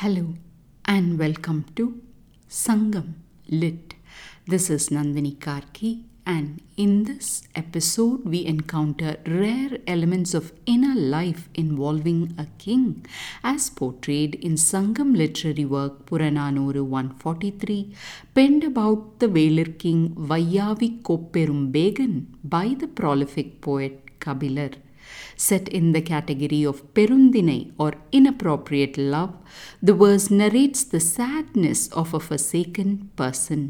Hello and welcome to Sangam Lit. This is Nandini Karki, and in this episode, we encounter rare elements of inner life involving a king, as portrayed in Sangam literary work Puranaanooru 143, penned about the Velir king Vaiyaavi by the prolific poet Kabilar set in the category of perundinai or inappropriate love, the verse narrates the sadness of a forsaken person.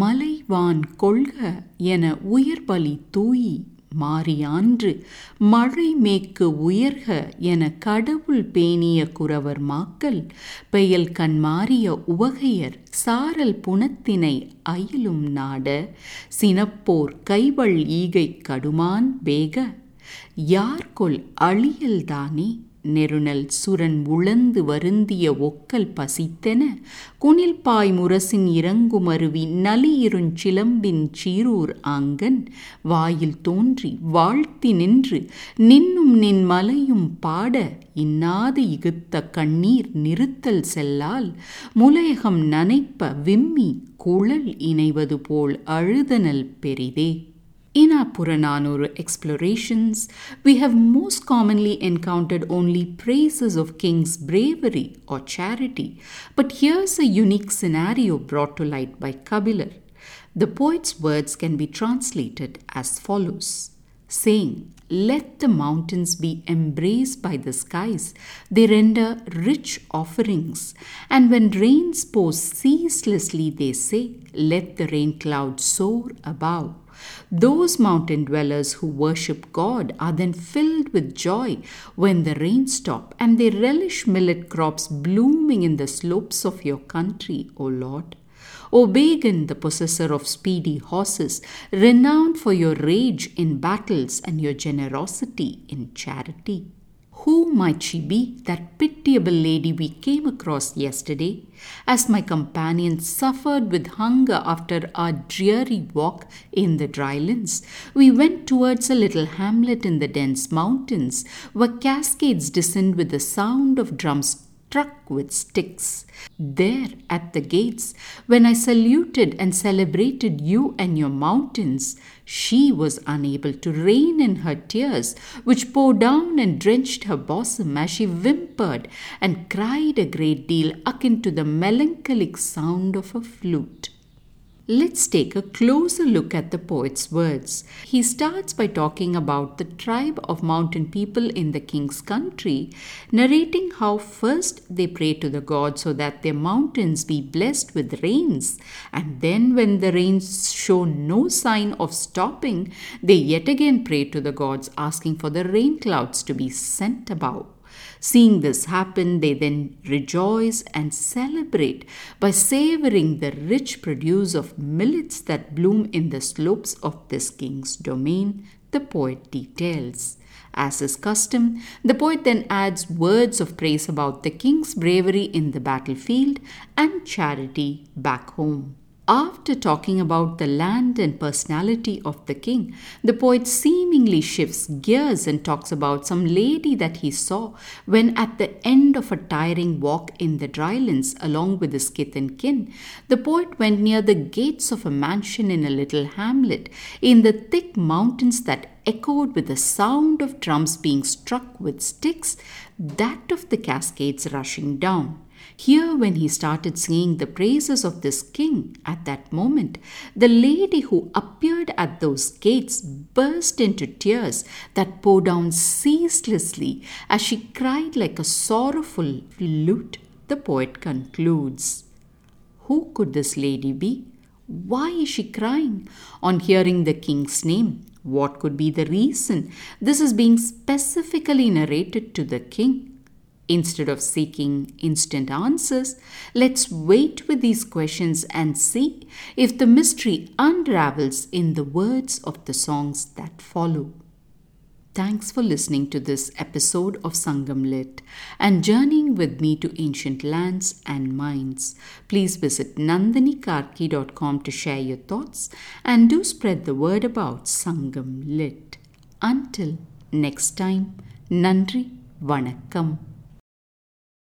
மலைவான் கொள்க என உயர்பலி தூயி மாறியான்று மழை மேக்கு உயர்க என கடவுள் பேணிய குறவர் மாக்கல் பெயல் கண்மாறிய உவகையர் சாரல் புனத்தினை அயிலும் நாட சினப்போர் கைவள் ஈகை கடுமான் வேக யார்கொல் அழியல்தானே நெருணல் சுரன் உழந்து வருந்திய ஒக்கல் பசித்தென குணில்பாய் முரசின் இறங்குமருவி நலியிருஞ்சிலம்பின் சீரூர் ஆங்கன் வாயில் தோன்றி வாழ்த்தி நின்று நின்னும் நின் மலையும் பாட இன்னாது இகுத்த கண்ணீர் நிறுத்தல் செல்லால் முலையகம் நனைப்ப விம்மி குழல் இணைவது போல் அழுதனல் பெரிதே. In our Puranaanooru explorations, we have most commonly encountered only praises of king's bravery or charity, but here's a unique scenario brought to light by Kabilar. The poet's words can be translated as follows saying, Let the mountains be embraced by the skies, they render rich offerings. And when rains pour ceaselessly, they say, Let the rain clouds soar above. Those mountain dwellers who worship God are then filled with joy when the rains stop, and they relish millet crops blooming in the slopes of your country, O Lord. O Bekan, the possessor of speedy horses, renowned for your rage in battles and your generosity in charity. Who might she be, that pitiable lady we came across yesterday? As my companion suffered with hunger after our dreary walk in the drylands, we went towards a little hamlet in the dense mountains, where cascades descend with the sound of drums struck with sticks. There at the gates, when I saluted and celebrated you and your mountains, she was unable to rein in her tears, which poured down and drenched her bosom as she whimpered and cried a great deal akin to the melancholic sound of a flute. Let's take a closer look at the poet's words. He starts by talking about the tribe of mountain people in the king's country, narrating how first they pray to the god so that their mountains be blessed with rains, and then, when the rains show no sign of stopping, they yet again pray to the gods, asking for the rain clouds to be sent above. Seeing this happen, they then rejoice and celebrate by savoring the rich produce of millets that bloom in the slopes of this king's domain, the poet details. As is custom, the poet then adds words of praise about the king's bravery in the battlefield and charity back home. After talking about the land and personality of the king, the poet seemingly shifts gears and talks about some lady that he saw when, at the end of a tiring walk in the drylands along with his kith and kin, the poet went near the gates of a mansion in a little hamlet in the thick mountains that echoed with the sound of drums being struck with sticks, that of the cascades rushing down. Here, when he started singing the praises of this king at that moment, the lady who appeared at those gates burst into tears that poured down ceaselessly as she cried like a sorrowful lute. The poet concludes Who could this lady be? Why is she crying on hearing the king's name? What could be the reason? This is being specifically narrated to the king. Instead of seeking instant answers, let's wait with these questions and see if the mystery unravels in the words of the songs that follow. Thanks for listening to this episode of Sangam Lit and journeying with me to ancient lands and minds. Please visit nandinikarki.com to share your thoughts and do spread the word about Sangam Lit. Until next time, Nandri Vanakkam.